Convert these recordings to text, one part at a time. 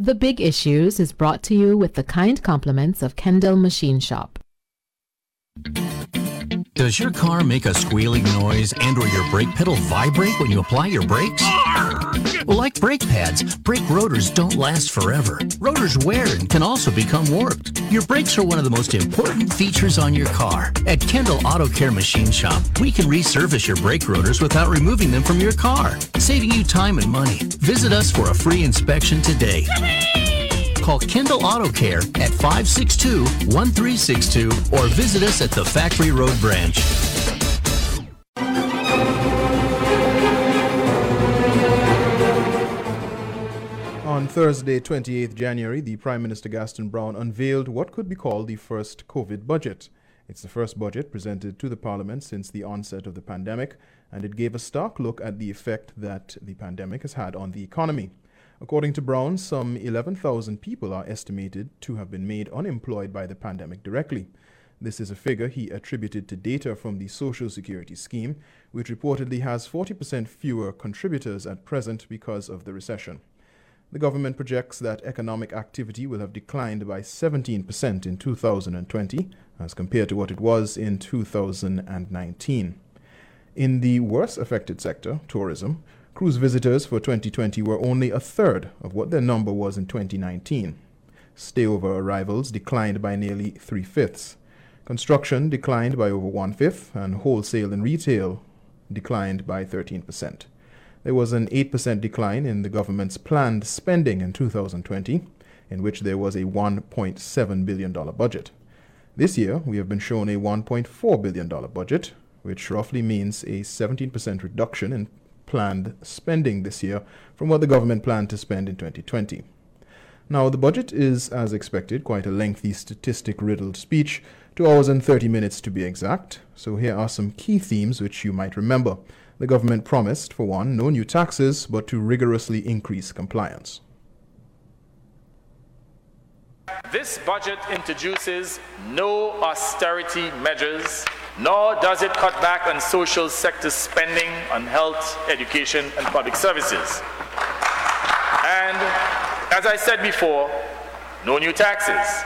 The Big Issues is brought to you with the kind compliments of Kendall Machine Shop. Does your car make a squealing noise and or your brake pedal vibrate when you apply your brakes? Like brake pads, brake rotors don't last forever. Rotors wear and can also become warped. Your brakes are one of the most important features on your car. At Kendall Auto Care Machine Shop, we can resurface your brake rotors without removing them from your car, saving you time and money. Visit us for a free inspection today. Call Kendall Auto Care at 562 1362 or visit us at the Factory Road branch. On Thursday, 28th January, the Prime Minister Gaston Browne unveiled what could be called the first COVID budget. It's the first budget presented to the Parliament since the onset of the pandemic, and it gave a stark look at the effect that the pandemic has had on the economy. According to Browne, some 11,000 people are estimated to have been made unemployed by the pandemic directly. This is a figure he attributed to data from the Social Security Scheme, which reportedly has 40% fewer contributors at present because of the recession. The government projects that economic activity will have declined by 17% in 2020 as compared to what it was in 2019. In the worst affected sector, tourism, Cruise visitors for 2020 were only a third of what their number was in 2019. Stayover arrivals declined by nearly three fifths. Construction declined by over one fifth, and wholesale and retail declined by 13%. There was an 8% decline in the government's planned spending in 2020, in which there was a $1.7 billion budget. This year, we have been shown a $1.4 billion budget, which roughly means a 17% reduction in planned spending this year from what the government planned to spend in 2020. Now, the budget is, as expected, quite a lengthy statistic riddled speech, 2 hours and 30 minutes to be exact. So, here are some key themes which you might remember. The government promised, for one, no new taxes, but to rigorously increase compliance. This budget introduces no austerity measures nor does it cut back on social sector spending on health, education, and public services. And as I said before, no new taxes.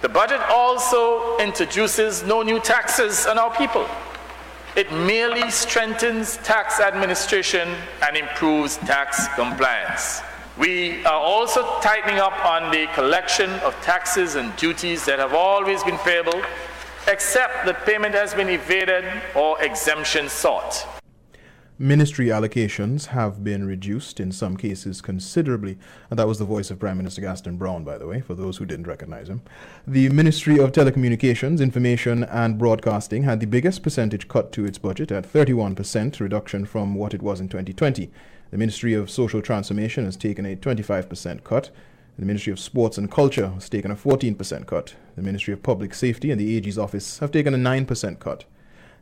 The budget also introduces no new taxes on our people. It merely strengthens tax administration and improves tax compliance. We are also tightening up on the collection of taxes and duties that have always been payable except that payment has been evaded or exemption sought. Ministry allocations have been reduced, in some cases considerably. And that was the voice of Prime Minister Gaston Browne, by the way, for those who didn't recognize him. The Ministry of Telecommunications, Information and Broadcasting had the biggest percentage cut to its budget at 31% reduction from what it was in 2020. The Ministry of Social Transformation has taken a 25% cut. The Ministry of Sports and Culture has taken a 14% cut. The Ministry of Public Safety and the AG's office have taken a 9% cut.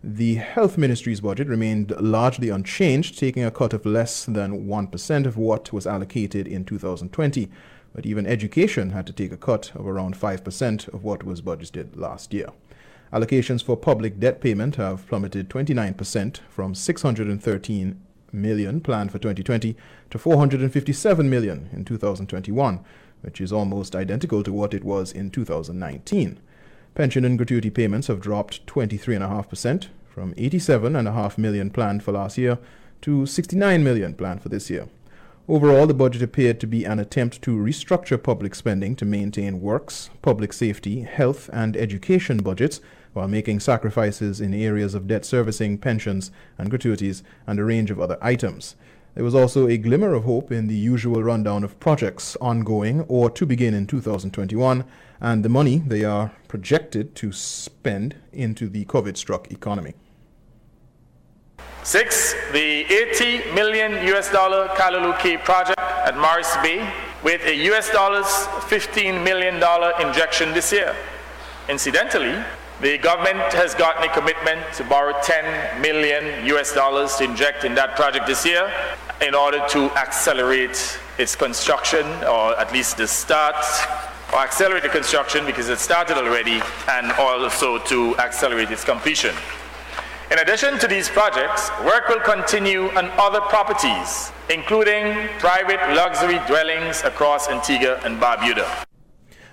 The Health Ministry's budget remained largely unchanged, taking a cut of less than 1% of what was allocated in 2020. But even education had to take a cut of around 5% of what was budgeted last year. Allocations for public debt payment have plummeted 29% from 613 million planned for 2020 to 457 million in 2021 which is almost identical to what it was in 2019. Pension and gratuity payments have dropped 23.5% from 87.5 million planned for last year to 69 million planned for this year. Overall, the budget appeared to be an attempt to restructure public spending to maintain works, public safety, health, and education budgets while making sacrifices in areas of debt servicing, pensions, and gratuities, and a range of other items. There was also a glimmer of hope in the usual rundown of projects ongoing or to begin in 2021 and the money they are projected to spend into the COVID struck economy. Six, the 80 million US dollar Callaloo Cay project at Morris Bay with a US dollars 15 million dollar injection this year. Incidentally, the government has gotten a commitment to borrow 10 million US dollars to inject in that project this year in order to accelerate its construction, or at least the start, or accelerate the construction because it started already, and also to accelerate its completion. In addition to these projects, work will continue on other properties, including private luxury dwellings across Antigua and Barbuda.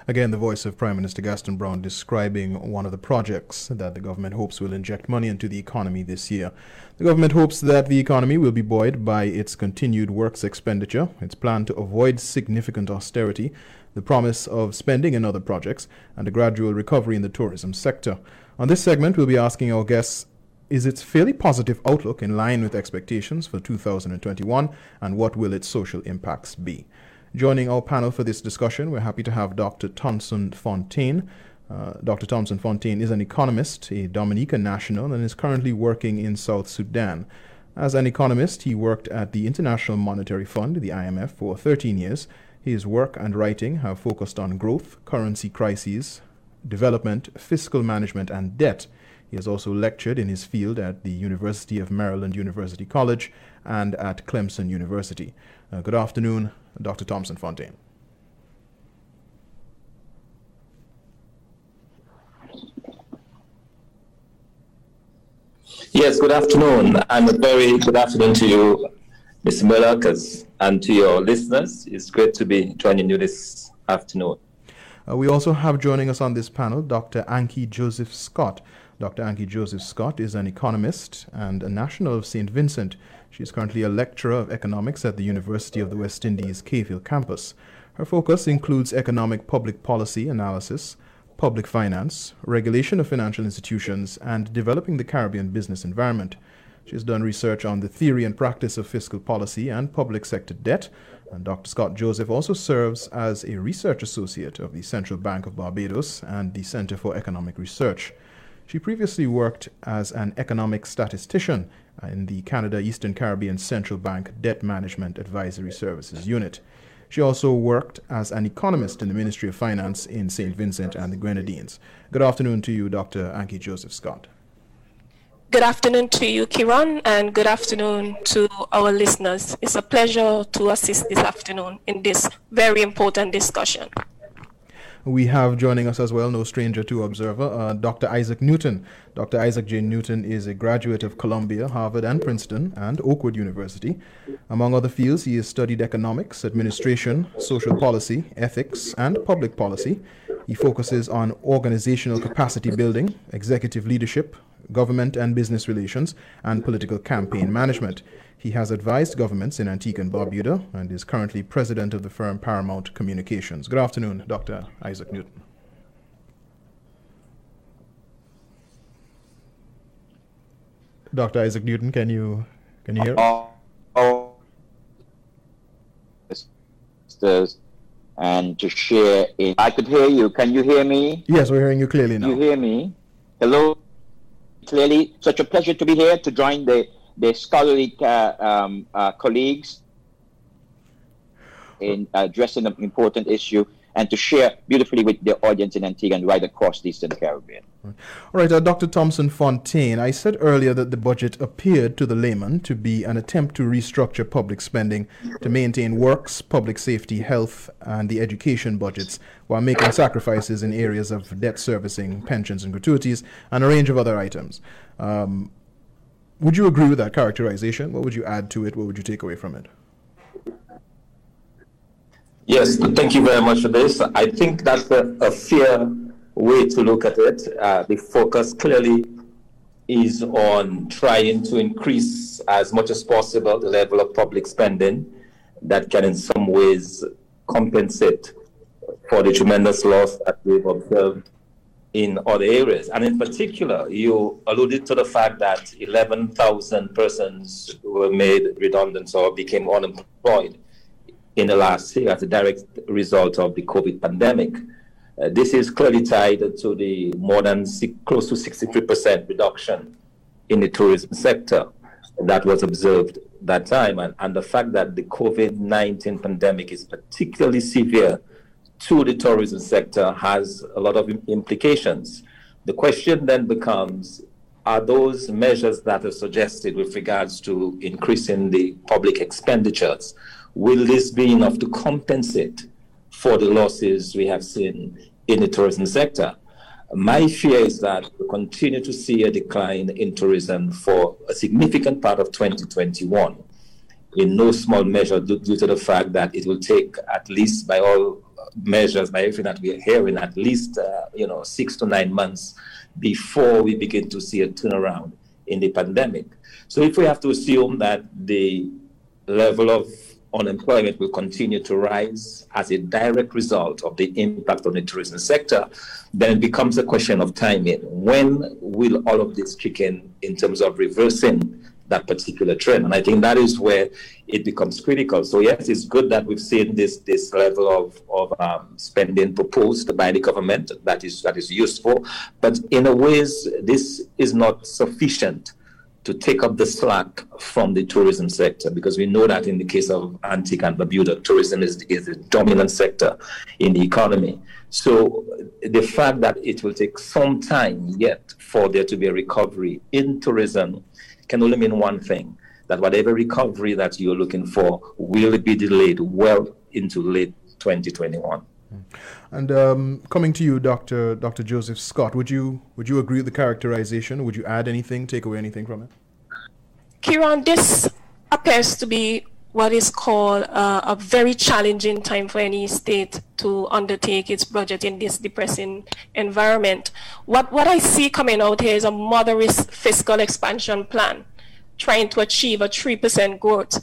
Again, the voice of Prime Minister Gaston Browne describing one of the projects that the government hopes will inject money into the economy this year. The government hopes that the economy will be buoyed by its continued works expenditure, its plan to avoid significant austerity, the promise of spending in other projects, and a gradual recovery in the tourism sector. On this segment, we'll be asking our guests is its fairly positive outlook in line with expectations for 2021, and what will its social impacts be? Joining our panel for this discussion, we're happy to have Dr. Thomson Fontaine. Uh, Dr. Thomson Fontaine is an economist, a Dominican national, and is currently working in South Sudan. As an economist, he worked at the International Monetary Fund, the IMF, for 13 years. His work and writing have focused on growth, currency crises, development, fiscal management, and debt. He has also lectured in his field at the University of Maryland University College and at Clemson University. Uh, good afternoon, Dr. Thomson Fontaine. Yes, good afternoon, and a very good afternoon to you, Mr. Miller, and to your listeners. It's great to be joining you this afternoon. Uh, we also have joining us on this panel Dr. Ankie Joseph Scott. Dr. Ankie Joseph Scott is an economist and a national of St. Vincent. She is currently a lecturer of economics at the University of the West Indies Hill campus. Her focus includes economic public policy analysis, public finance, regulation of financial institutions, and developing the Caribbean business environment. She has done research on the theory and practice of fiscal policy and public sector debt. And Dr. Scott Joseph also serves as a research associate of the Central Bank of Barbados and the Center for Economic Research. She previously worked as an economic statistician in the Canada Eastern Caribbean Central Bank Debt Management Advisory Services Unit. She also worked as an economist in the Ministry of Finance in St. Vincent and the Grenadines. Good afternoon to you, Dr. Ankie Joseph Scott. Good afternoon to you, Kieron, and good afternoon to our listeners. It's a pleasure to assist this afternoon in this very important discussion. We have joining us as well, no stranger to Observer, uh, Dr. Isaac Newton. Dr. Isaac J. Newton is a graduate of Columbia, Harvard, and Princeton, and Oakwood University. Among other fields, he has studied economics, administration, social policy, ethics, and public policy. He focuses on organizational capacity building, executive leadership, government and business relations, and political campaign management. He has advised governments in Antigua and Barbuda and is currently president of the firm Paramount Communications. Good afternoon, Dr. Isaac Newton. Dr. Isaac Newton, can you can you hear? Uh, oh, and to share in. I could hear you. Can you hear me? Yes, we're hearing you clearly now. You hear me? Hello. Clearly, such a pleasure to be here to join the the scholarly uh, um, uh, colleagues in addressing an important issue and to share beautifully with the audience in Antigua and right across the Eastern Caribbean. All right, uh, Dr. Thomson Fontaine, I said earlier that the budget appeared to the layman to be an attempt to restructure public spending to maintain works, public safety, health, and the education budgets while making sacrifices in areas of debt servicing, pensions and gratuities, and a range of other items. Um, would you agree with that characterization? What would you add to it? What would you take away from it? Yes, thank you very much for this. I think that's a, a fair way to look at it. Uh, the focus clearly is on trying to increase as much as possible the level of public spending that can, in some ways, compensate for the tremendous loss that we've observed in other areas. And in particular, you alluded to the fact that 11,000 persons were made redundant or became unemployed in the last year as a direct result of the COVID pandemic. Uh, this is clearly tied to the more than six, close to 63% reduction in the tourism sector that was observed that time. And, and the fact that the COVID 19 pandemic is particularly severe to the tourism sector has a lot of implications. The question then becomes are those measures that are suggested with regards to increasing the public expenditures, will this be enough to compensate for the losses we have seen in the tourism sector? My fear is that we continue to see a decline in tourism for a significant part of 2021, in no small measure due, to the fact that it will take at least by all measures, by everything that we are hearing, at least uh, you know six to nine months before we begin to see a turnaround in the pandemic. So if we have to assume that the level of unemployment will continue to rise as a direct result of the impact on the tourism sector, then it becomes a question of timing. When will all of this kick in in terms of reversing that particular trend? And I think that is where it becomes critical. So yes, it's good that we've seen this this level of, of um, spending proposed by the government that is that is useful, but in a ways this is not sufficient to take up the slack from the tourism sector because we know that in the case of Antigua and Barbuda, tourism is, is the dominant sector in the economy. So the fact that it will take some time yet for there to be a recovery in tourism can only mean one thing that whatever recovery that you're looking for will be delayed well into late 2021. And um, coming to you, Dr. Dr. Joseph Scott, would you would you agree with the characterization? Would you add anything, take away anything from it? Kieron, this appears to be what is called uh, a very challenging time for any state to undertake its budget in this depressing environment. What, what I see coming out here is a moderate fiscal expansion plan, trying to achieve a 3% growth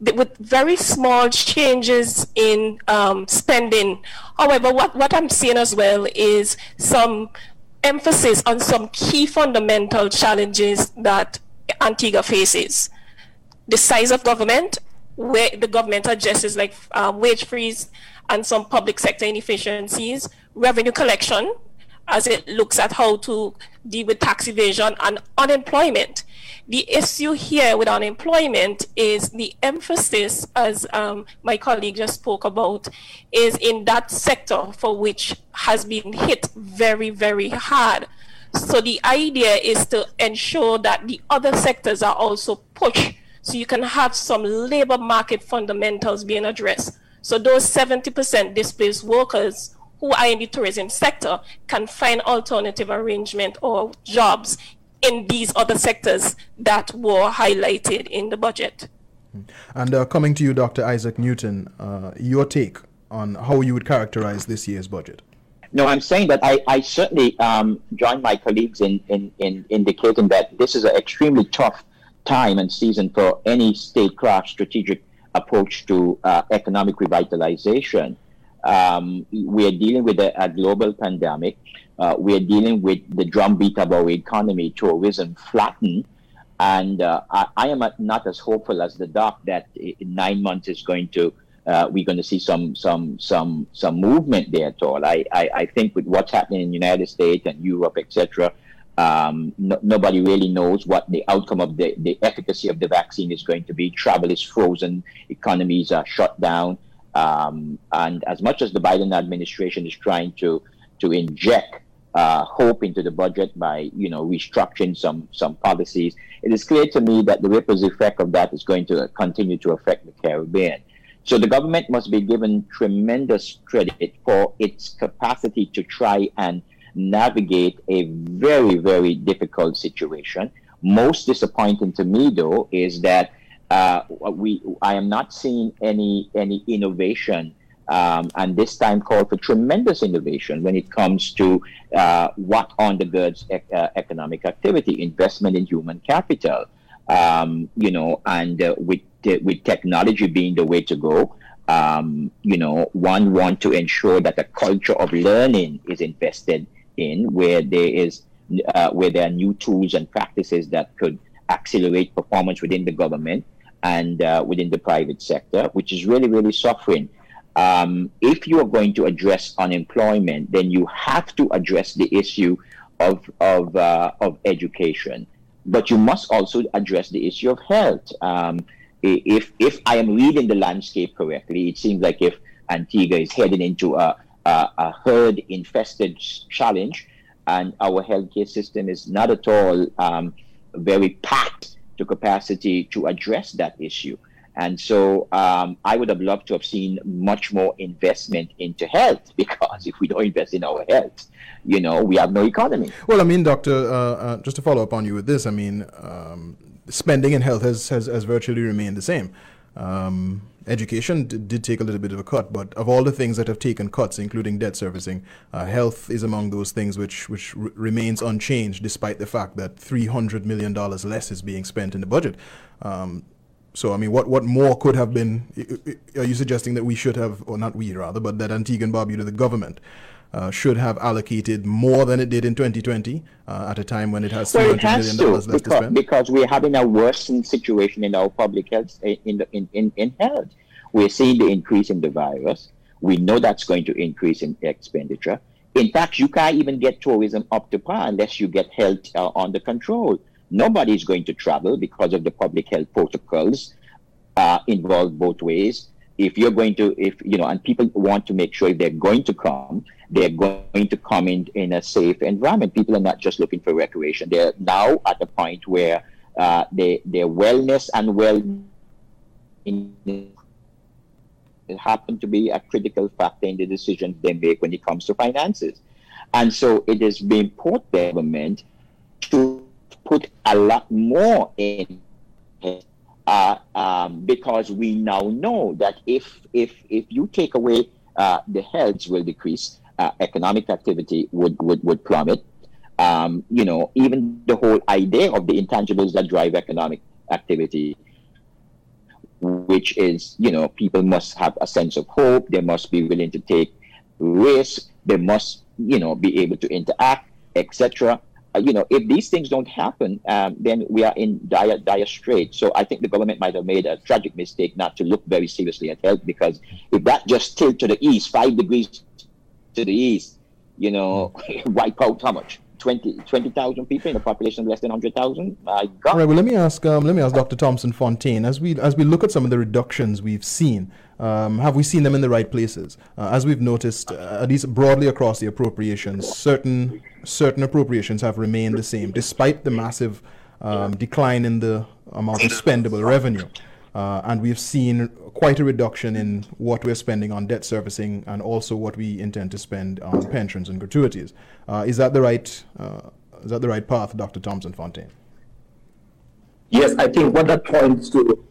with very small changes in um, spending. However, what, what I'm seeing as well is some emphasis on some key fundamental challenges that Antigua faces. The size of government, where the government addresses like uh, wage freeze and some public sector inefficiencies, revenue collection, as it looks at how to deal with tax evasion and unemployment. The issue here with unemployment is the emphasis, as um, my colleague just spoke about, is in that sector for which has been hit very, very hard. So the idea is to ensure that the other sectors are also pushed so you can have some labor market fundamentals being addressed. So those 70% displaced workers who are in the tourism sector can find alternative arrangement or jobs in these other sectors that were highlighted in the budget. And uh, coming to you, Dr. Isaac Newton, uh, your take on how you would characterize this year's budget. No, I'm saying that I, I certainly um, join my colleagues in, in, in indicating that this is an extremely tough time and season for any statecraft strategic approach to uh, economic revitalization. Um, we are dealing with a, a global pandemic. Uh, we are dealing with the drumbeat of our economy, tourism flattened. And uh, I, I, am not as hopeful as the doc that in nine months is going to uh, we're going to see some some some some movement there at all. I, I, I think with what's happening in the United States and Europe, etc., um, no, nobody really knows what the outcome of the, the efficacy of the vaccine is going to be. Travel is frozen, economies are shut down, um, and as much as the Biden administration is trying to to inject uh, hope into the budget by you know restructuring some some policies, it is clear to me that the ripples effect of that is going to continue to affect the Caribbean. So the government must be given tremendous credit for its capacity to try and navigate a very, very difficult situation. Most disappointing to me, though, is that uh, we I am not seeing any any innovation, um, and this time called for tremendous innovation when it comes to uh, what undergirds ec- uh, economic activity, investment in human capital, um, you know, and uh, with with technology being the way to go, um, you know, one want to ensure that a culture of learning is invested in, where there is uh, where there are new tools and practices that could accelerate performance within the government and uh, within the private sector, which is really really suffering. Um, if you are going to address unemployment, then you have to address the issue of of uh, of education, but you must also address the issue of health. Um, if if I am reading the landscape correctly, it seems like if Antigua is heading into a, a, a herd infested challenge, and our healthcare system is not at all um, very packed to capacity to address that issue. And so um, I would have loved to have seen much more investment into health because if we don't invest in our health, you know, we have no economy. Well, I mean, Doctor, uh, uh, just to follow up on you with this, I mean, um, spending in health has, has, has virtually remained the same. Um, education d- did take a little bit of a cut, but of all the things that have taken cuts, including debt servicing, uh, health is among those things which which r- remains unchanged, despite the fact that three hundred million dollars less is being spent in the budget. Um, so, I mean, what, what more could have been? Are you suggesting that we should have, or not we rather, but that Antigua and Barbuda, the government, uh, should have allocated more than it did in 2020 uh, at a time when it has well, $300 million to, less because, to spend? Because we're having a worsening situation in our public health, eh, in, the, in, in, in health. We're seeing the increase in the virus. We know that's going to increase in expenditure. In fact, you can't even get tourism up to par unless you get health uh, under control. Nobody is going to travel because of the public health protocols uh, involved both ways. If you're going to, if you know, and people want to make sure if they're going to come, they're going to come in in a safe environment. People are not just looking for recreation. They're now at a point where uh, they, their wellness and well happen to be a critical factor in the decisions they make when it comes to finances. And so it is being important government to put a lot more in uh, um, because we now know that if if if you take away uh, the health will decrease, uh, economic activity would would, would plummet. Um, you know, even the whole idea of the intangibles that drive economic activity, which is you know people must have a sense of hope, they must be willing to take risk, they must you know be able to interact, etc uh, you know, if these things don't happen, um, then we are in dire, dire straits. So I think the government might have made a tragic mistake not to look very seriously at health because if that just tilt to the east, five degrees to the east, you know, wipe out how much? 20,000 20, people in a population of less than 100,000. My God. All right. Well, let me ask. Um, let me ask Dr. Thomson Fontaine. As we as we look at some of the reductions we've seen, um, have we seen them in the right places? Uh, as we've noticed, uh, at least broadly across the appropriations, certain certain appropriations have remained the same despite the massive um, decline in the amount of spendable revenue. Uh, and we've seen quite a reduction in what we're spending on debt servicing and also what we intend to spend on pensions and gratuities. Uh, is that the right uh, is that the right path, Dr. Thomson Fontaine? Yes, I think what that points to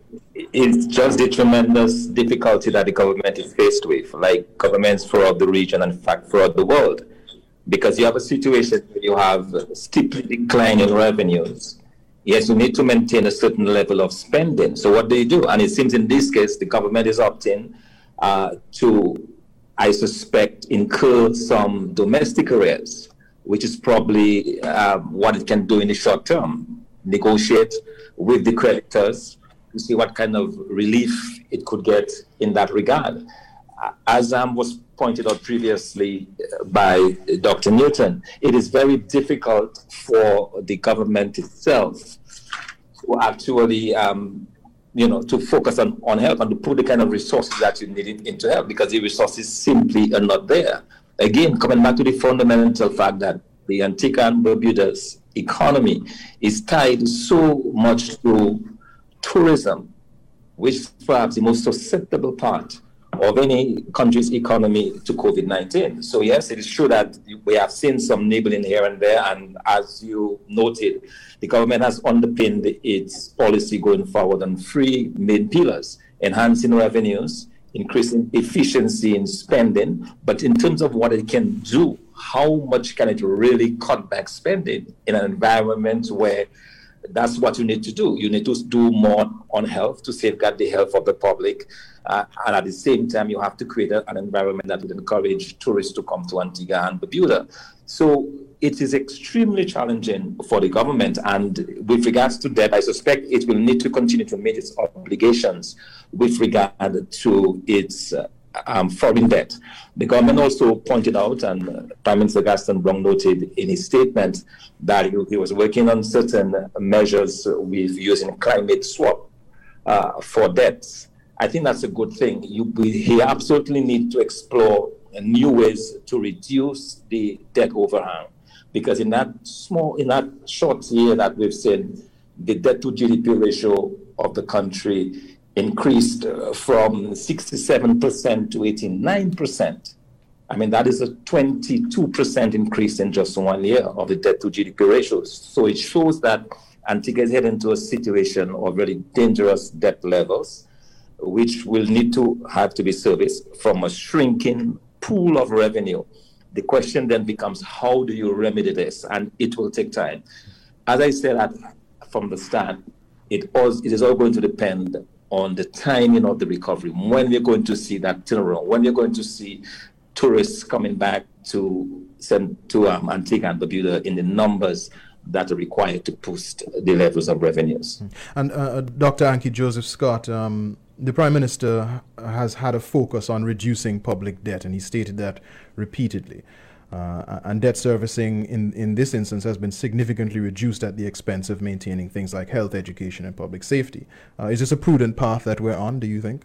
is just the tremendous difficulty that the government is faced with, like governments throughout the region and in fact throughout the world. Because you have a situation where you have steeply declining revenues yes, you need to maintain a certain level of spending. So what do you do? And it seems in this case, the government is opting uh, to, I suspect, incur some domestic arrears, which is probably uh, what it can do in the short term. Negotiate with the creditors to see what kind of relief it could get in that regard. As um, was pointed out previously uh, by Dr. Newton, it is very difficult for the government itself to actually, um, you know, to focus on, on health and to put the kind of resources that you need into health because the resources simply are not there. Again, coming back to the fundamental fact that the Antigua and Barbuda's economy is tied so much to tourism, which is perhaps the most susceptible part of any country's economy to COVID 19. So, yes, it is true that we have seen some nibbling here and there. And as you noted, the government has underpinned its policy going forward on three main pillars enhancing revenues, increasing efficiency in spending. But in terms of what it can do, how much can it really cut back spending in an environment where that's what you need to do. You need to do more on health to safeguard the health of the public. Uh, and at the same time, you have to create a, an environment that would encourage tourists to come to Antigua and Barbuda. So it is extremely challenging for the government. And with regards to that, I suspect it will need to continue to meet its obligations with regard to its uh, um, foreign debt. The government also pointed out, and uh, Prime Minister Gaston Browne noted in his statement, that he, he was working on certain measures with using climate swap uh, for debts. I think that's a good thing. You, he absolutely need to explore new ways to reduce the debt overhang, because in that small, in that short year that we've seen, the debt to GDP ratio of the country increased uh, from 67% to 89%. I mean, that is a 22% increase in just one year of the debt to GDP ratios. So it shows that Antigua is heading into a situation of really dangerous debt levels, which will need to have to be serviced from a shrinking pool of revenue. The question then becomes how do you remedy this? And it will take time. As I said at, from the start, it, all, it is all going to depend on the timing of the recovery, when we're going to see that turnaround, when we're going to see tourists coming back to to um, Antigua and Barbuda in the numbers that are required to boost the levels of revenues. And uh, Dr. Ankie Joseph Scott, um, the Prime Minister has had a focus on reducing public debt, and he stated that repeatedly. Uh, and debt servicing in, in this instance has been significantly reduced at the expense of maintaining things like health, education, and public safety. Uh, is this a prudent path that we're on, do you think?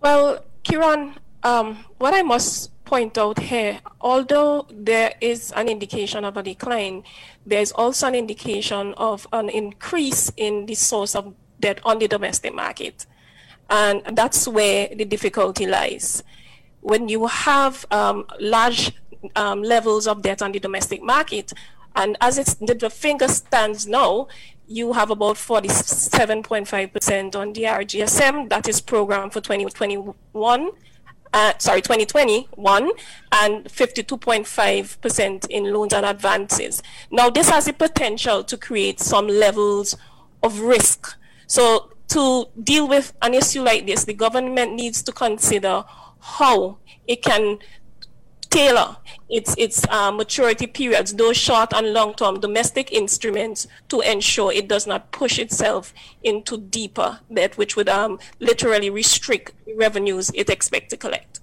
Well, Kieron, um, what I must point out here, although there is an indication of a decline, there's also an indication of an increase in the source of debt on the domestic market. And that's where the difficulty lies. When you have um, large um, levels of debt on the domestic market, and as it's, the finger stands now, you have about 47.5% on the RGSM that is programmed for 2021 uh, sorry, 2021 and 52.5% in loans and advances. Now, this has the potential to create some levels of risk. So, to deal with an issue like this, the government needs to consider how it can tailor its its uh, maturity periods, those short and long term domestic instruments, to ensure it does not push itself into deeper debt, which would um, literally restrict revenues it expects to collect.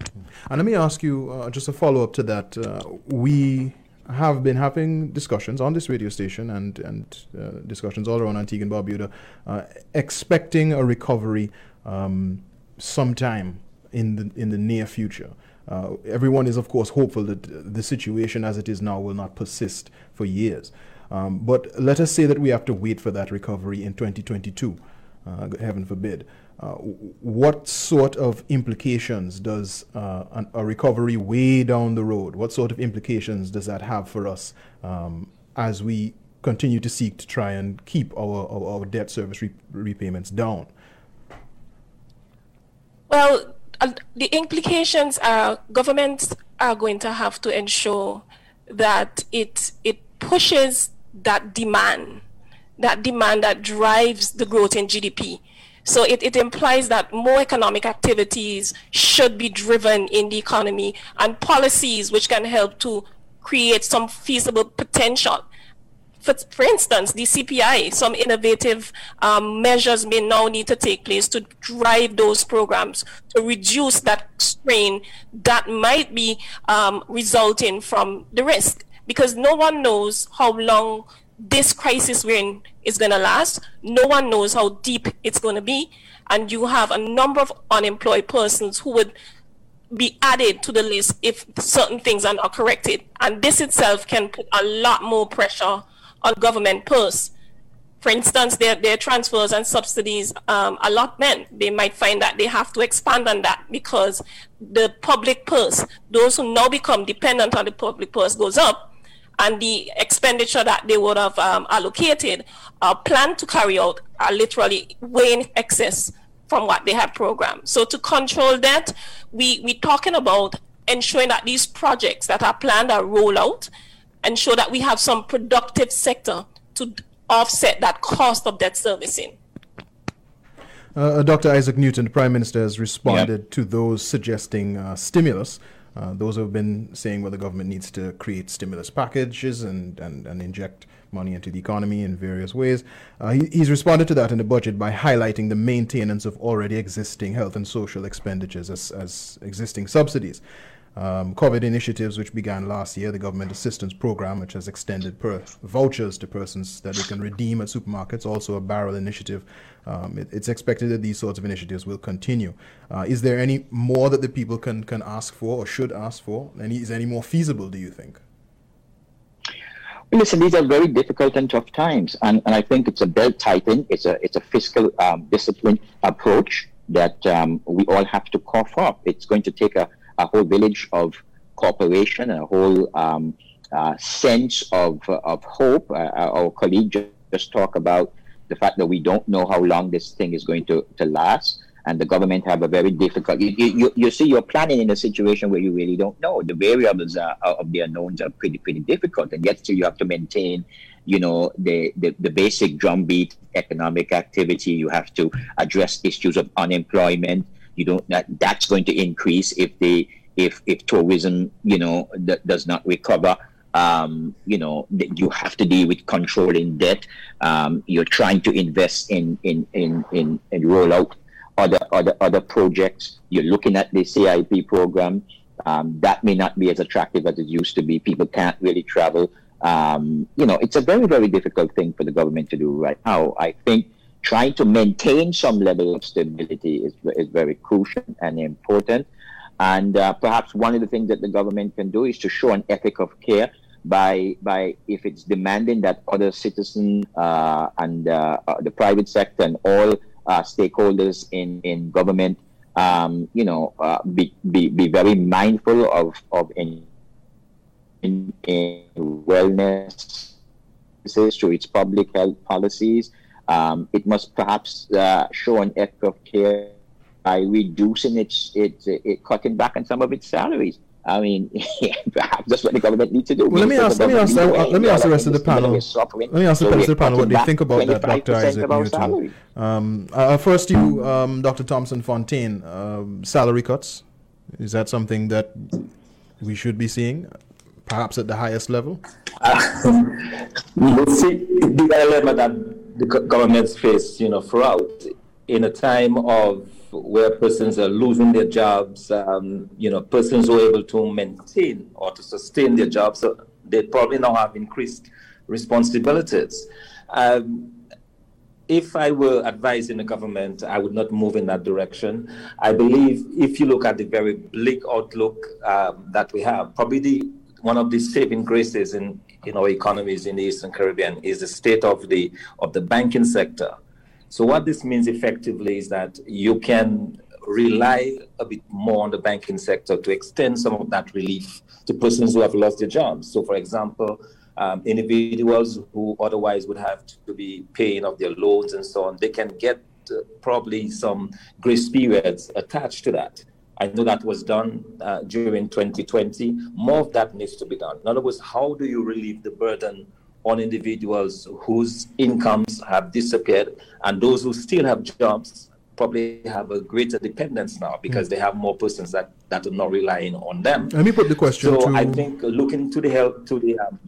And let me ask you uh, just a follow up to that. Uh, we have been having discussions on this radio station and and uh, discussions all around Antigua and Barbuda, uh, expecting a recovery um, sometime in the in the near future. Uh, everyone is, of course, hopeful that the situation as it is now will not persist for years. Um, but let us say that we have to wait for that recovery in 2022, uh, heaven forbid. Uh, what sort of implications does uh, an, a recovery way down the road, what sort of implications does that have for us um, as we continue to seek to try and keep our, our, our debt service re- repayments down? Well, the implications are governments are going to have to ensure that it it pushes that demand, that demand that drives the growth in GDP. So it, it implies that more economic activities should be driven in the economy and policies which can help to create some feasible potential for, for instance, the CPI, some innovative um, measures may now need to take place to drive those programs to reduce that strain that might be um, resulting from the risk. Because no one knows how long this crisis we're in is going to last. No one knows how deep it's going to be. And you have a number of unemployed persons who would be added to the list if certain things are not corrected. And this itself can put a lot more pressure on government purse. For instance, their, their transfers and subsidies um, allotment, they might find that they have to expand on that because the public purse, those who now become dependent on the public purse goes up and the expenditure that they would have um, allocated uh, planned to carry out are literally way in excess from what they have programmed. So to control that, we, we're talking about ensuring that these projects that are planned are rolled out ensure that we have some productive sector to offset that cost of debt servicing. Uh, uh Dr. Isaac Newton, the Prime Minister, has responded yep. to those suggesting uh, stimulus. Uh, those who have been saying well, the government needs to create stimulus packages and, and, and inject money into the economy in various ways. Uh, he, he's responded to that in the budget by highlighting the maintenance of already existing health and social expenditures as, as existing subsidies um, COVID initiatives, which began last year, the government assistance program, which has extended per vouchers to persons that they can redeem at supermarkets, also a barrel initiative. Um, it, it's expected that these sorts of initiatives will continue. Uh, is there any more that the people can, can ask for or should ask for? Any, is any more feasible, do you think? Listen, these are very difficult and tough times, and, and I think it's a belt tighten. It's a it's a fiscal um, discipline approach that um, we all have to cough up. It's going to take a, a whole village of cooperation a whole um, uh, sense of of hope. Uh, our colleague just, just talked about the fact that we don't know how long this thing is going to, to last and the government have a very difficult. You, you, you see, you're planning in a situation where you really don't know. The variables are, of the unknowns are pretty pretty difficult, and yet still you have to maintain, you know, the, the the basic drumbeat economic activity. You have to address issues of unemployment. You don't that that's going to increase if they if if tourism, you know, that does not recover. Um, you know, you have to deal with controlling debt. Um, you're trying to invest in in in in, in rollout other other other projects. You're looking at the CIP program. Um, that may not be as attractive as it used to be. People can't really travel. Um, you know, it's a very very difficult thing for the government to do right now. I think trying to maintain some level of stability is is very crucial and important. And uh, perhaps one of the things that the government can do is to show an ethic of care by by if it's demanding that other citizens uh, and uh, uh the private sector and all uh, stakeholders in, in government, um, you know, uh, be, be, be very mindful of, of in, in, in wellness through its public health policies. Um, it must perhaps uh, show an act of care by reducing its, its, it, cutting back on some of its salaries. I mean, perhaps that's what the government needs to do. Well, let me ask, let me ask, uh, let me ask the rest of the panel. Let me ask the rest of the panel what they think about that, Dr. Isaac Newton. Um, uh, uh, first, you, um, Dr. Thomson Fontaine, um, salary cuts. Is that something that we should be seeing, perhaps at the highest level? Uh, you see the dilemma that the governments face, you know, throughout in a time of where persons are losing their jobs, um, you know, persons who are able to maintain or to sustain their jobs, so they probably now have increased responsibilities. Um, if I were advising the government, I would not move in that direction. I believe if you look at the very bleak outlook um, that we have, probably the, one of the saving graces in, in our economies in the Eastern Caribbean is the state of the of the banking sector. So what this means effectively is that you can rely a bit more on the banking sector to extend some of that relief to persons who have lost their jobs. So, for example, um, individuals who otherwise would have to be paying off their loans and so on, they can get uh, probably some grace periods attached to that. I know that was done uh, during 2020. More of that needs to be done. In other words, how do you relieve the burden on individuals whose incomes have disappeared and those who still have jobs probably have a greater dependence now because mm. they have more persons that, that are not relying on them. Let me put the question. So to... I think looking to the help to the um,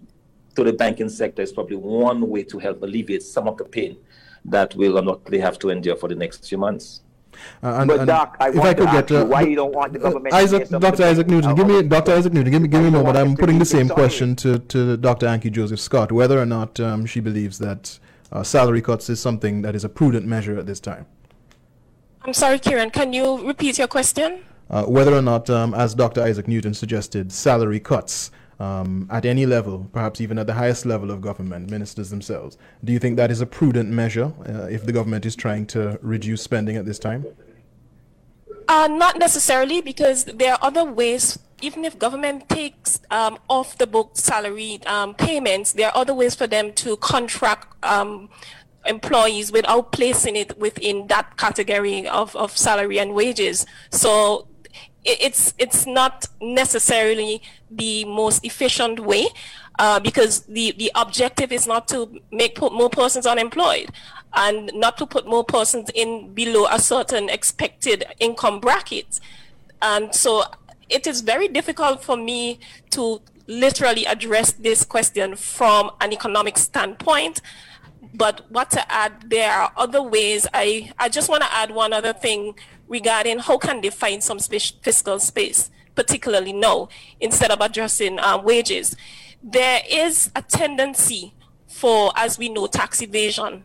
to the banking sector is probably one way to help alleviate some of the pain that we'll undoubtedly have to endure for the next few months. Uh, and, but and Doc, I if I could get uh, why you don't want the government Isaac, Dr. Isaac Newton, give me Dr. Isaac Newton, give me give me a moment. I'm putting the same question to, to Dr. Ankie Joseph Scott, whether or not um, she believes that uh, salary cuts is something that is a prudent measure at this time. I'm sorry, Kieron. Can you repeat your question? Uh, whether or not, um, as Dr. Isaac Newton suggested, salary cuts um, at any level, perhaps even at the highest level of government, ministers themselves. Do you think that is a prudent measure uh, if the government is trying to reduce spending at this time? Uh, not necessarily, because there are other ways. Even if government takes um, off the book salary um, payments, there are other ways for them to contract um, employees without placing it within that category of, of salary and wages. So it's it's not necessarily the most efficient way uh, because the, the objective is not to make more persons unemployed and not to put more persons in below a certain expected income bracket. And so it is very difficult for me to literally address this question from an economic standpoint. But what to add, there are other ways. I, I just want to add one other thing regarding how can they find some fiscal space, particularly now, instead of addressing um, wages. There is a tendency for, as we know, tax evasion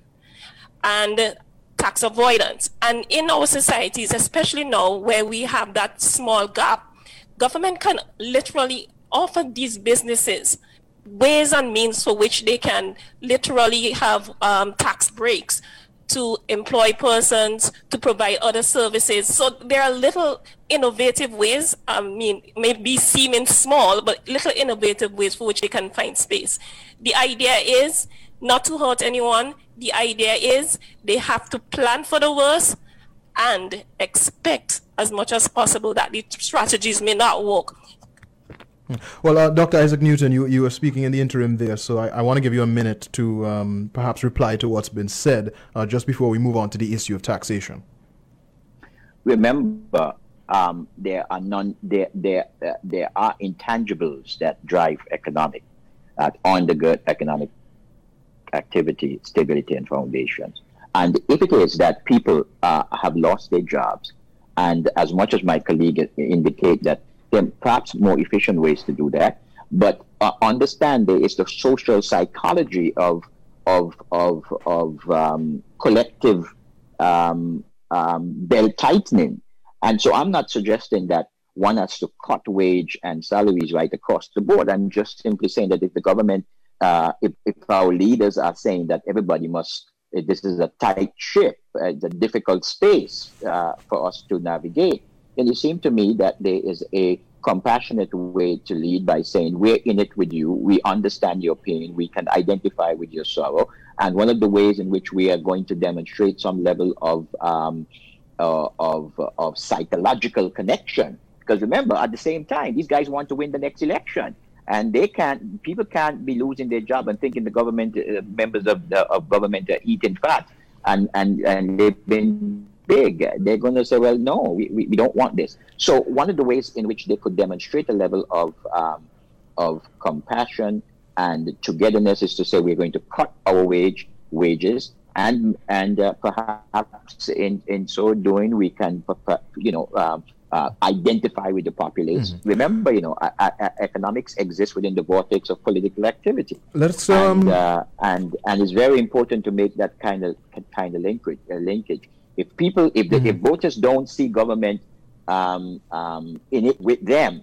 and tax avoidance. And in our societies, especially now where we have that small gap, government can literally offer these businesses ways and means for which they can literally have um, tax breaks to employ persons, to provide other services. So there are little innovative ways, I mean, maybe seeming small, but little innovative ways for which they can find space. The idea is not to hurt anyone. The idea is they have to plan for the worst and expect as much as possible that the strategies may not work. Well, uh, Dr. Isaac Newton, you, you were speaking in the interim there, so I, I want to give you a minute to um, perhaps reply to what's been said uh, just before we move on to the issue of taxation. Remember, um, there are non there there uh, there are intangibles that drive economic that undergird economic activity, stability, and foundations. And if it is that people uh, have lost their jobs, and as much as my colleague indicate that are perhaps more efficient ways to do that, but uh, understand there is the social psychology of of of of um, collective um, um, belt tightening, and so I'm not suggesting that one has to cut wage and salaries right across the board. I'm just simply saying that if the government, uh, if, if our leaders are saying that everybody must this is a tight ship, it's a difficult space uh, for us to navigate. And it seemed to me that there is a compassionate way to lead by saying, We're in it with you. We understand your pain. We can identify with your sorrow. And one of the ways in which we are going to demonstrate some level of, um, uh, of, of psychological connection. Because remember, at the same time, these guys want to win the next election and they can't people can't be losing their job and thinking the government uh, members of the, of government are eating fat and and and they've been big they're going to say well no we, we, we don't want this so one of the ways in which they could demonstrate a level of um, of compassion and togetherness is to say we're going to cut our wage wages and and uh, perhaps in in so doing we can you know um, uh, identify with the population. Mm-hmm. Remember, you know, economics exists within the vortex of political activity. Let's um... and, uh, and and it's very important to make that kind of kind of linkage. Uh, linkage. If people, if the, mm-hmm. if voters don't see government um, um, in it with them,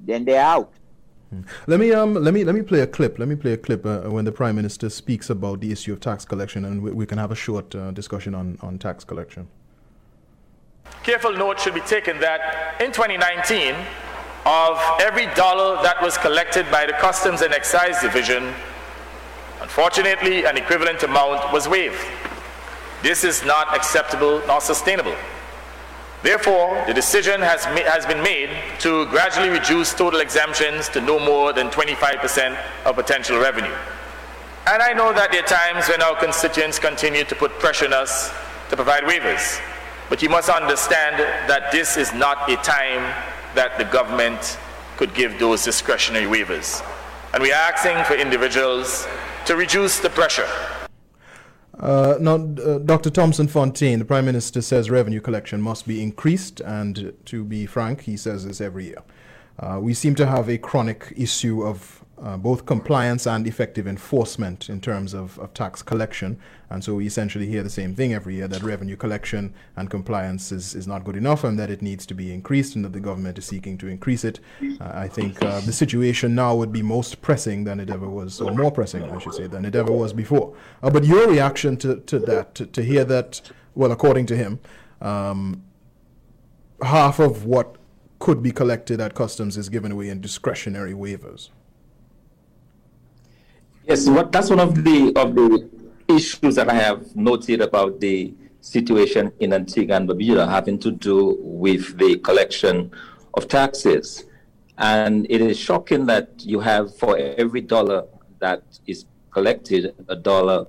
then they're out. Hmm. Let me um let me let me play a clip. Let me play a clip uh, when the prime minister speaks about the issue of tax collection, and we, we can have a short uh, discussion on on tax collection. Careful note should be taken that in 2019, of every dollar that was collected by the Customs and Excise Division, unfortunately, an equivalent amount was waived. This is not acceptable nor sustainable. Therefore, the decision has, has been made to gradually reduce total exemptions to no more than 25% of potential revenue. And I know that there are times when our constituents continue to put pressure on us to provide waivers. But you must understand that this is not a time that the government could give those discretionary waivers. And we are asking for individuals to reduce the pressure. Uh, now, uh, Dr. Thomson Fontaine, the Prime Minister says revenue collection must be increased, and to be frank, he says this every year. Uh, we seem to have a chronic issue of uh, both compliance and effective enforcement in terms of, of, tax collection. And so we essentially hear the same thing every year that revenue collection and compliance is, is not good enough and that it needs to be increased and that the government is seeking to increase it. Uh, I think uh, the situation now would be most pressing than it ever was, or more pressing, I should say, than it ever was before. Uh, but your reaction to, to that, to, to, hear that, well, according to him, um, half of what could be collected at customs is given away in discretionary waivers. Yes, what, that's one of the of the issues that I have noted about the situation in Antigua and Barbuda having to do with the collection of taxes. And it is shocking that you have for every dollar that is collected, a dollar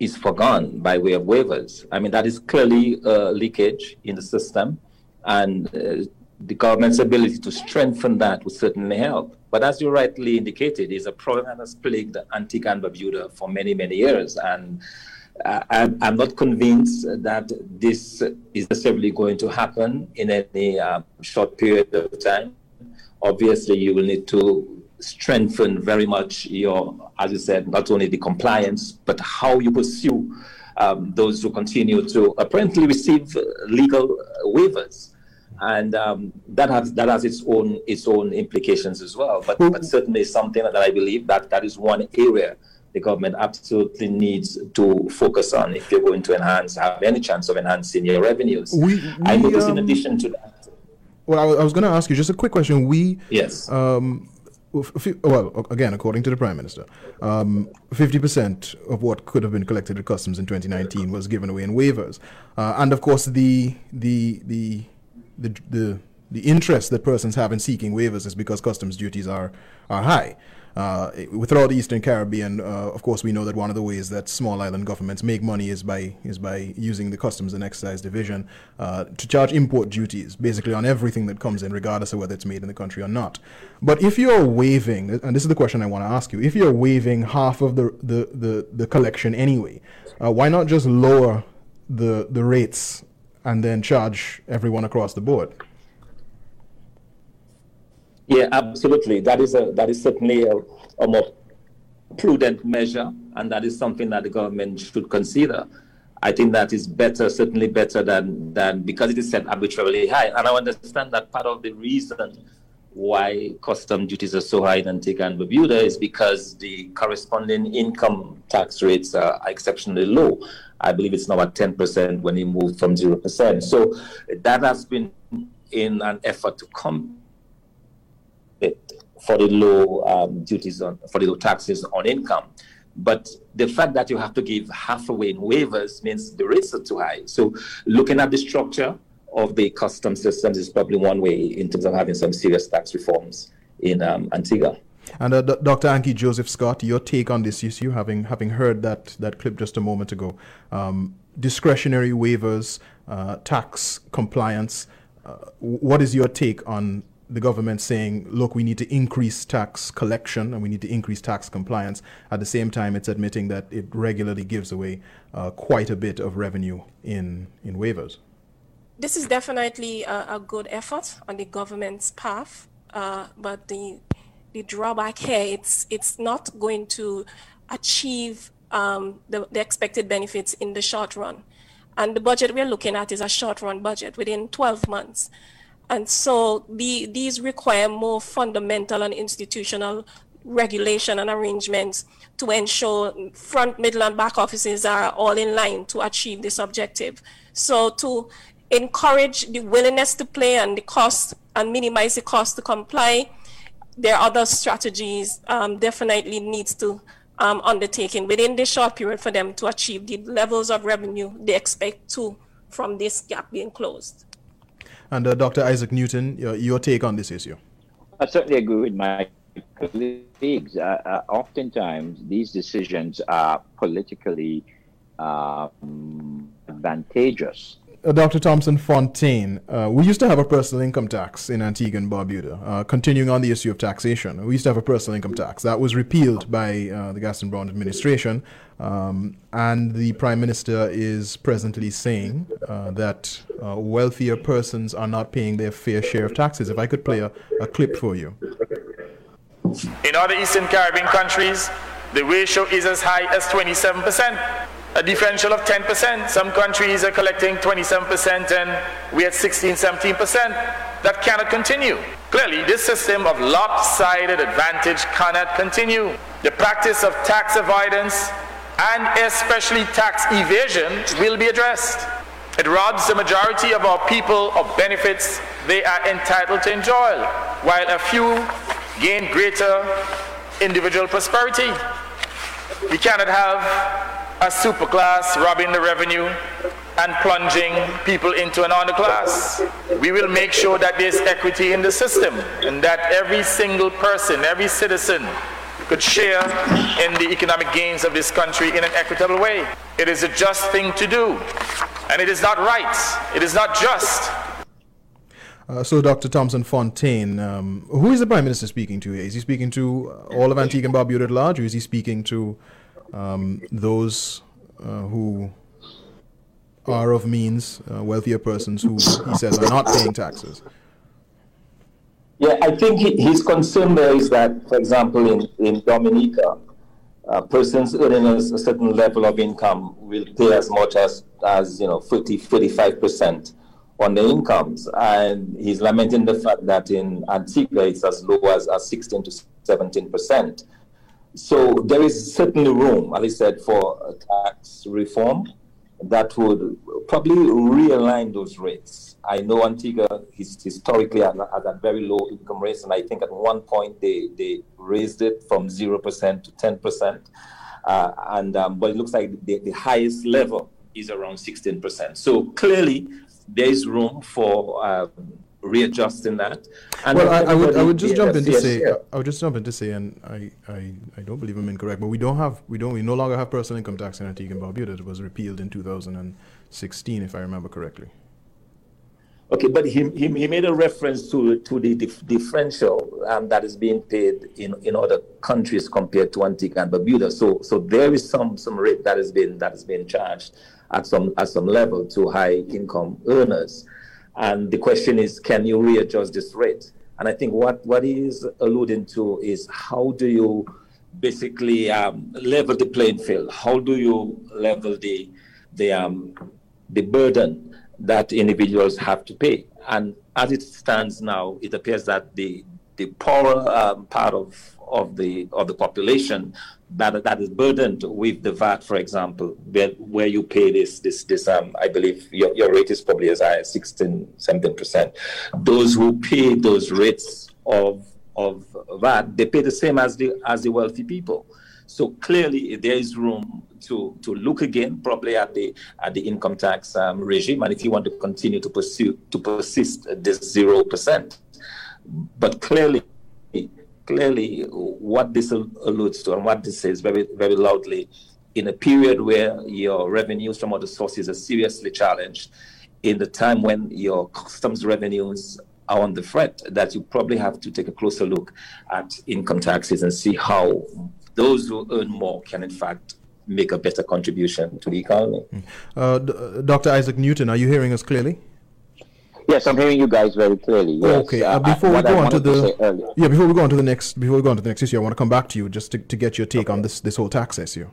is forgone by way of waivers. I mean, that is clearly a leakage in the system. And uh, the government's ability to strengthen that would certainly help. But as you rightly indicated, it's a problem that has plagued Antigua and Barbuda for many, many years. And I'm, I'm, not convinced that this is necessarily going to happen in any uh, short period of time. Obviously, you will need to strengthen very much your, as you said, not only the compliance, but how you pursue um, those who continue to apparently receive legal waivers. And um, that has that has its own its own implications as well. But, but certainly something that I believe that that is one area the government absolutely needs to focus on if you're going to enhance have any chance of enhancing your revenues. We, we I notice um, in addition to that. Well, I, was going to ask you just a quick question. We yes. Um, well, again, according to the Prime Minister, um, 50% of what could have been collected at customs in 2019 was given away in waivers, uh, and of course, the the the the the the interest that persons have in seeking waivers is because customs duties are are high. Uh, the Eastern Caribbean, uh, of course, we know that one of the ways that small island governments make money is by is by using the Customs and Excise Division uh, to charge import duties, basically on everything that comes in, regardless of whether it's made in the country or not. But if you're waiving, and this is the question I want to ask you, if you're waiving half of the the the, the collection anyway, uh, why not just lower the the rates and then charge everyone across the board? Yeah, absolutely. That is a that is certainly a, a more prudent measure, and that is something that the government should consider. I think that is better, certainly better than than because it is set arbitrarily high. And I understand that part of the reason why custom duties are so high in Antigua and Barbuda is because the corresponding income tax rates are exceptionally low. I believe it's now at 10% when he moved from 0%. So that has been in an effort to come for the low um, duties on for the low taxes on income. But the fact that you have to give half away in waivers means the rates are too high. So looking at the structure of the custom systems is probably one way in terms of having some serious tax reforms in um, Antigua. And uh, Dr. Ankie Joseph Scott, your take on this issue, having having heard that that clip just a moment ago, um, discretionary waivers, uh, tax compliance. Uh, what is your take on the government saying, look, we need to increase tax collection and we need to increase tax compliance. At the same time, it's admitting that it regularly gives away uh, quite a bit of revenue in, in waivers. This is definitely a, a good effort on the government's path, uh, but the the drawback here it's it's not going to achieve um, the, the expected benefits in the short run. And the budget we're looking at is a short run budget within 12 months. And so the, these require more fundamental and institutional regulation and arrangements to ensure front, middle, and back offices are all in line to achieve this objective. So to encourage the willingness to play and the cost and minimize the cost to comply, there are other strategies um, definitely needs to um, undertaken within this short period for them to achieve the levels of revenue they expect to from this gap being closed. And uh, Dr. Isaac Newton, your, your, take on this issue? I certainly agree with my colleagues. Uh, uh, oftentimes, these decisions are politically um, advantageous uh, Dr. Thomson Fontaine, uh, we used to have a personal income tax in Antigua and Barbuda. Uh, continuing on the issue of taxation, we used to have a personal income tax that was repealed by uh, the Gaston Browne administration, um, and the Prime Minister is presently saying uh, that uh, wealthier persons are not paying their fair share of taxes. If I could play a, a clip for you. In other Eastern Caribbean countries, the ratio is as high as 27 percent a differential of 10%. Some countries are collecting 27% and we're at 16, 17%. That cannot continue. Clearly, this system of lopsided advantage cannot continue. The practice of tax avoidance and especially tax evasion will be addressed. It robs the majority of our people of benefits they are entitled to enjoy, while a few gain greater individual prosperity. We cannot have a superclass robbing the revenue and plunging people into an underclass. We will make sure that there's equity in the system and that every single person, every citizen could share in the economic gains of this country in an equitable way. It is a just thing to do. And it is not right. It is not just. Uh, so, Dr. Thomson Fontaine, um, who is the Prime Minister speaking to? Is he speaking to all of Antigua and Barbuda at large, or is he speaking to um, those uh, who are of means, uh, wealthier persons who he says are not paying taxes. Yeah, I think his concern there is that, for example, in, in Dominica, uh, persons earning a, certain level of income will pay as much as, as you know, 30, 35% on their incomes. And he's lamenting the fact that in Antigua it's as low as, as 16 to 17 percent. So there is certainly room, as I said, for tax reform that would probably realign those rates. I know Antigua is historically at, a very low income rates, and I think at one point they, they raised it from 0% to 10%. Uh, and um, but it looks like the, the highest level is around 16%. So clearly, there is room for um, readjusting that. And well, I, I, would I would just jump in to say I would just jump in to say, and I, I, I don't believe I'm incorrect, but we don't have we don't we no longer have personal income tax in Antigua and Barbuda. It was repealed in 2016, if I remember correctly. Okay, but he, he, he made a reference to to the dif- differential um, that is being paid in, in other countries compared to Antigua and Barbuda. So so there is some some rate that has been that has been charged at some at some level to high income earners. And the question is, can you readjust this rate? And I think what, what he is alluding to is how do you basically um, level the playing field? How do you level the, the, um, the burden that individuals have to pay? And as it stands now, it appears that the, the poorer um, part of of the of the population that that is burdened with the VAT, for example, where, where you pay this this this um I believe your, your rate is probably as high as 16, 17 percent. Those who pay those rates of of VAT, they pay the same as the as the wealthy people. So clearly, there is room to to look again, probably at the at the income tax um, regime, and if you want to continue to pursue to persist this zero percent, but clearly clearly what this alludes to and what this says very, very loudly in a period where your revenues from other sources are seriously challenged, in the time when your customs revenues are on the fret, that you probably have to take a closer look at income taxes and see how those who earn more can, in fact, make a better contribution to the economy. Uh, Dr. Isaac Newton, are you hearing us clearly? Yes, I'm hearing you guys very clearly. Yes. Okay. Uh, before I, we go on to the yeah, before we go on to the next before we go on to the next issue, I want to come back to you just to, to get your take okay. on this this whole tax issue.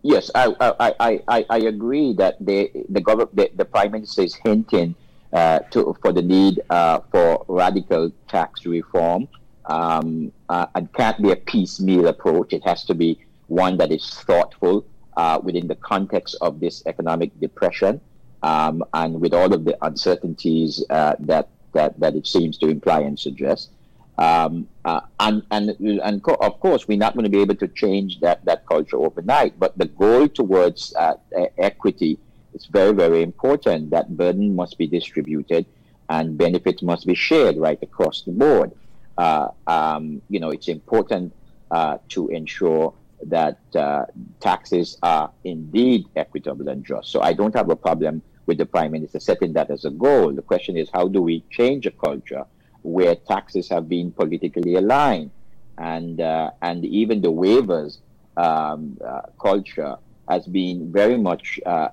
Yes, I I, I, I agree that the the government the, the prime minister is hinting uh, to for the need uh, for radical tax reform. Um, uh, it can't be a piecemeal approach. It has to be one that is thoughtful uh, within the context of this economic depression um, and with all of the uncertainties uh, that, that that it seems to imply and suggest. Um, uh, and and and co- of course, we're not going to be able to change that that culture overnight. But the goal towards uh, equity is very very important. That burden must be distributed, and benefits must be shared right across the board. Uh, um, you know, it's important uh, to ensure that uh, taxes are indeed equitable and just. So I don't have a problem with the prime minister setting that as a goal. The question is, how do we change a culture where taxes have been politically aligned, and uh, and even the waivers um, uh, culture has been very much uh,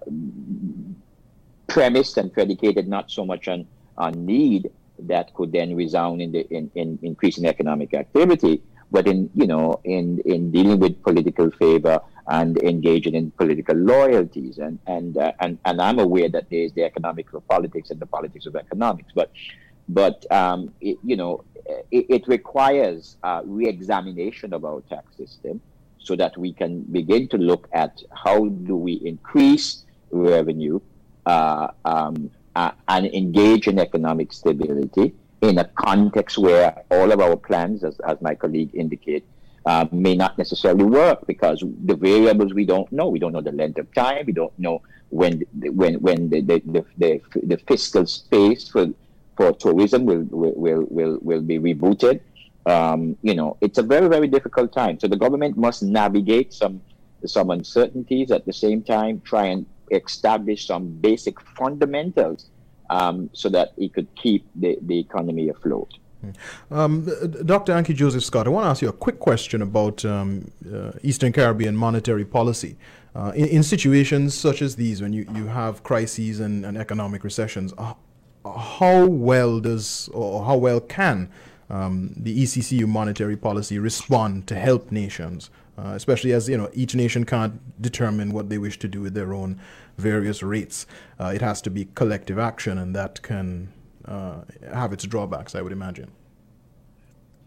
premised and predicated not so much on on need that could then resound in the in, in increasing economic activity, but in you know in in dealing with political favor and engaging in political loyalties. And and uh, and and I'm aware that there is the economics of politics and the politics of economics, but but um, it, you know it, it requires uh, re-examination of our tax system so that we can begin to look at how do we increase revenue uh, um, uh, and engage in economic stability in a context where all of our plans, as, as my colleague indicated, uh, may not necessarily work because the variables we don't know. We don't know the length of time. We don't know when when when the the, the, the, the fiscal space for for tourism will will will will be rebooted. Um, you know, it's a very very difficult time. So the government must navigate some some uncertainties at the same time, try and establish some basic fundamentals um, so that it could keep the, the economy afloat. Um, Dr. Ankie Joseph Scott, I want to ask you a quick question about um, uh, Eastern Caribbean monetary policy. Uh, in, in, situations such as these, when you, you have crises and, and economic recessions, uh, how well does or how well can um, the ECCU monetary policy respond to help nations, uh, especially as you know each nation can't determine what they wish to do with their own various rates. Uh, it has to be collective action, and that can uh, have its drawbacks, I would imagine.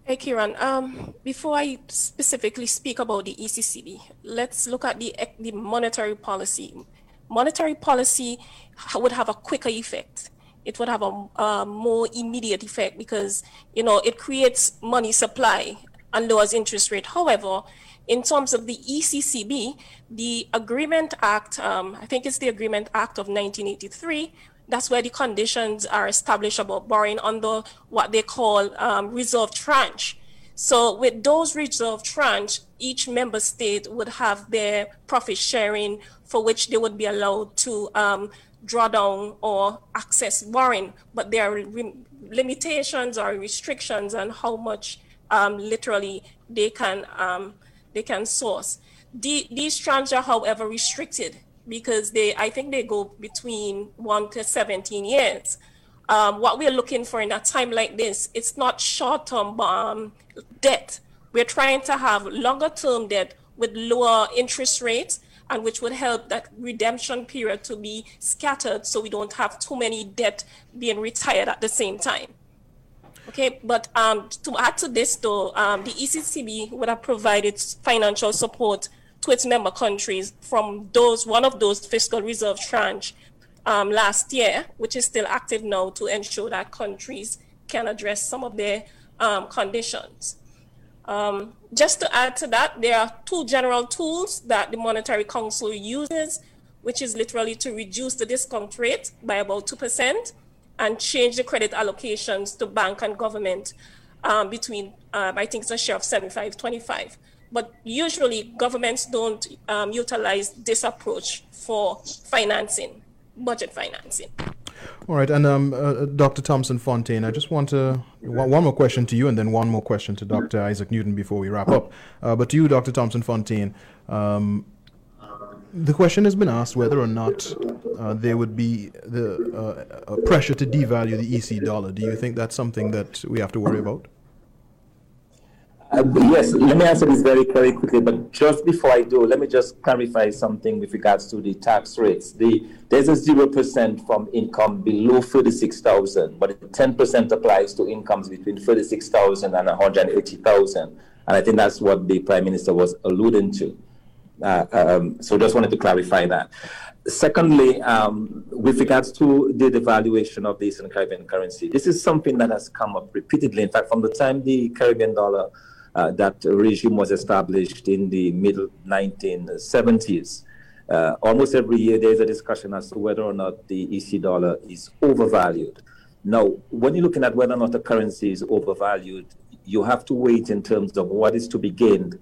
Hey, Kieron. Um, before I specifically speak about the ECCB, let's look at the, the monetary policy. Monetary policy would have a quicker effect. It would have a, a more immediate effect because, you know, it creates money supply and lowers interest rate. However, in terms of the ECCB, the Agreement Act, um, I think it's the Agreement Act of 1983, that's where the conditions are established about borrowing under what they call um, reserve tranche. So with those reserve tranche, each member state would have their profit sharing for which they would be allowed to um, draw down or access borrowing, but there are re- limitations or restrictions on how much um, literally they can um, they can source. The, these tranches are, however, restricted because they, I think they go between one to 17 years. Um, what we're looking for in a time like this, it's not short-term um, debt. We're trying to have longer-term debt with lower interest rates and which would help that redemption period to be scattered so we don't have too many debt being retired at the same time. Okay, but um, to add to this though, um, the ECCB would have provided financial support to its member countries from those one of those fiscal reserve tranche um, last year, which is still active now to ensure that countries can address some of their um, conditions. Um, just to add to that, there are two general tools that the Monetary Council uses, which is literally to reduce the discount rate by about 2% and change the credit allocations to bank and government um, between, uh, I think it's a share of 75 25. But usually governments don't um, utilize this approach for financing, budget financing. All right, and um, uh, Dr. Thomson Fontaine, I just want to one, one, more question to you, and then one more question to Dr. Isaac Newton before we wrap up. Uh, but to you, Dr. Thomson Fontaine, um, the question has been asked whether or not uh, there would be the uh, pressure to devalue the EC dollar. Do you think that's something that we have to worry about? Uh, yes, let me answer this very, very quickly. But just before I do, let me just clarify something with regards to the tax rates. The there's a zero percent from income below thirty-six thousand, but ten percent applies to incomes between thirty-six thousand and one hundred eighty thousand. And I think that's what the prime minister was alluding to. Uh, um, so just wanted to clarify that. Secondly, um, with regards to the devaluation of the Eastern Caribbean currency, this is something that has come up repeatedly. In fact, from the time the Caribbean dollar uh, that regime was established in the middle 1970s. Uh, almost every year there's a discussion as to whether or not the EC dollar is overvalued. Now, when you're looking at whether or not a currency is overvalued, you have to wait in terms of what is to be gained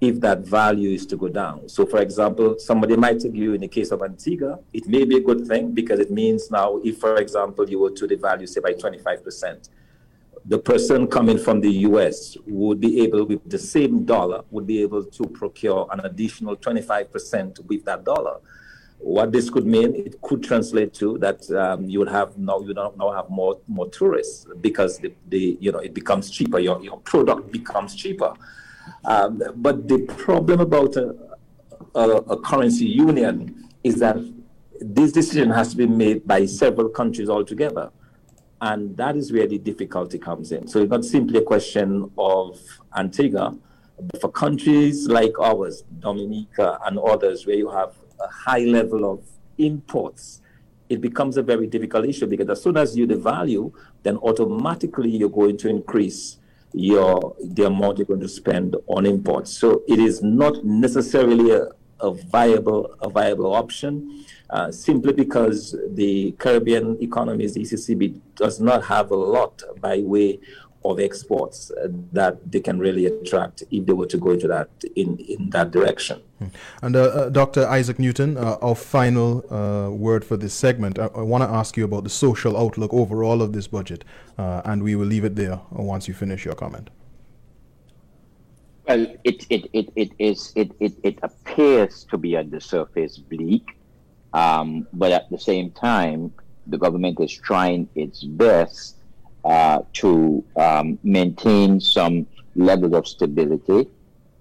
if that value is to go down. So, for example, somebody might argue in the case of Antigua, it may be a good thing because it means now, if, for example, you were to devalue, say, by 25%, the person coming from the US would be able, with the same dollar, would be able to procure an additional 25% with that dollar. What this could mean, it could translate to that um, you would have now you now have more more tourists because the, the you know it becomes cheaper. Your your product becomes cheaper. Um, but the problem about a, a, a currency union is that this decision has to be made by several countries altogether. And that is where the difficulty comes in. So it's not simply a question of Antigua, but for countries like ours, Dominica and others, where you have a high level of imports, it becomes a very difficult issue because as soon as you devalue, then automatically you're going to increase your the amount you're going to spend on imports. So it is not necessarily a, a viable a viable option. Uh, simply because the Caribbean economies, the ECCB, does not have a lot by way of exports uh, that they can really attract if they were to go into that in, in that direction. Hmm. And uh, uh Dr. Isaac Newton, uh, our final uh, word for this segment. I, I want to ask you about the social outlook overall of this budget, and we will leave it there once you finish your comment. Well, it, it, it, it, is, it, it, it appears to be on the surface bleak. Um, but at the same time, the government is trying its best uh, to um, maintain some level of stability,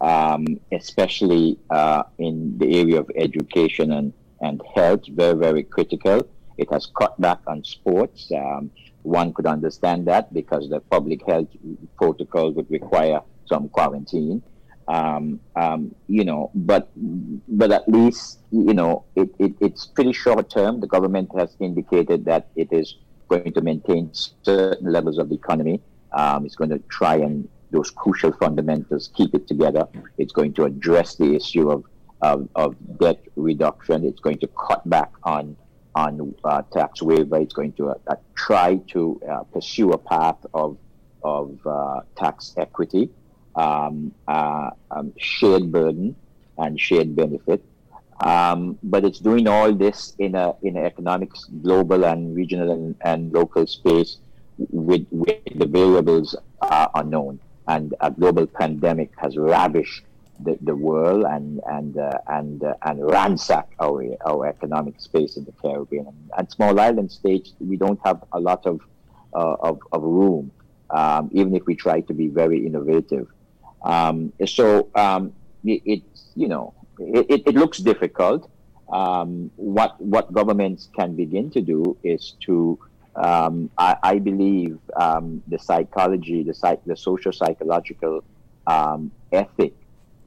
um, especially uh, in the area of education and, and health, very, very critical. It has cut back on sports. Um, one could understand that because the public health protocol would require some quarantine. Um, um, you know, but but at least you know it, it, it's pretty short term. The government has indicated that it is going to maintain certain levels of the economy. Um, it's going to try and those crucial fundamentals keep it together. It's going to address the issue of of, of debt reduction. It's going to cut back on on uh, tax waiver. It's going to uh, try to uh, pursue a path of of uh, tax equity, um, uh, um, shared burden, and shared benefit. Um, but it's doing all this in a in an economics, global and regional and, and local space, with, with the variables are unknown, and a global pandemic has ravished the, the world and and uh, and uh, and ransack our our economic space in the Caribbean. And, small island states, we don't have a lot of uh, of, of room, um, even if we try to be very innovative. Um, so um, it, it, you know it, it looks difficult. Um, what what governments can begin to do is to um, I, I, believe um, the psychology, the psych, the social psychological ethic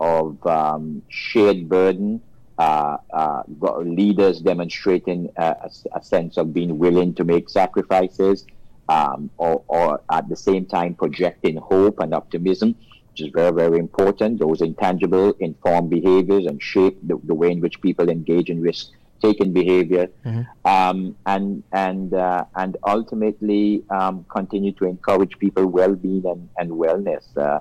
of um, shared burden, uh, uh, leaders demonstrating a, a, sense of being willing to make sacrifices, um, or, or, at the same time projecting hope and optimism, which is very, very important. Those intangible inform behaviors and shape the, the way in which people engage in risk taking behavior, mm-hmm. um, and and uh, and ultimately um, continue to encourage people well-being and, and wellness. Uh,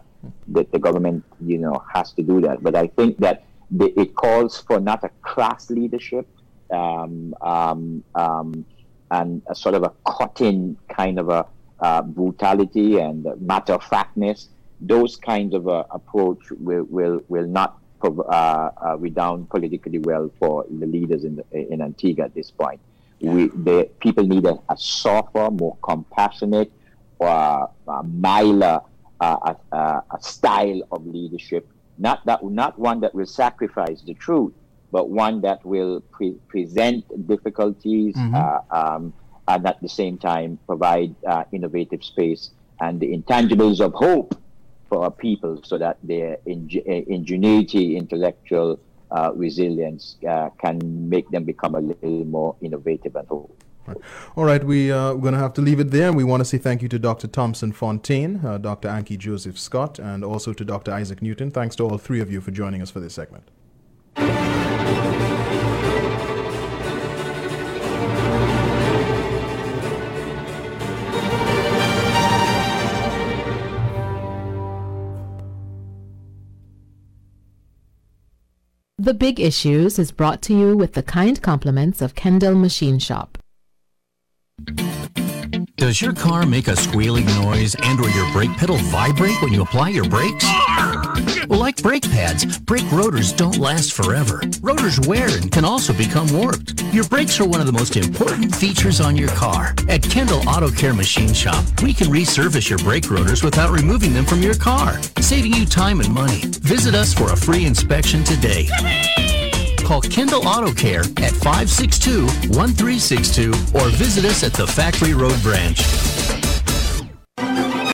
that the government, you know, has to do that. But I think that the, it calls for not a crass leadership um, um, um, and a sort of a cutting kind of a uh, brutality and matter of factness. Those kinds of uh, approach will, will, will not uh, uh, redound politically well for the leaders in, the, in Antigua at this point. We, the people need a, a softer, more compassionate, uh, milder a, a, style of leadership, not that not one that will sacrifice the truth, but one that will pre- present difficulties mm-hmm. uh, um, and at the same time provide uh, innovative space and the intangibles of hope for our people, so that their ingenuity, intellectual uh, resilience uh, can make them become a little more innovative and hopeful. All right, we, uh, we're going to have to leave it there. We want to say thank you to Dr. Thomson Fontaine, uh, Dr. Ankie Joseph Scott, and also to Dr. Isaac Newton. Thanks to all three of you for joining us for this segment. The Big Issues is brought to you with the kind compliments of Kendall Machine Shop. Does your car make a squealing noise and or your brake pedal vibrate when you apply your brakes? Like brake pads, brake rotors don't last forever. Rotors wear and can also become warped. Your brakes are one of the most important features on your car. At Kendall Auto Care Machine Shop, we can resurface your brake rotors without removing them from your car, saving you time and money. Visit us for a free inspection today call Kendall Auto Care at 562 1362 or visit us at the Factory Road branch.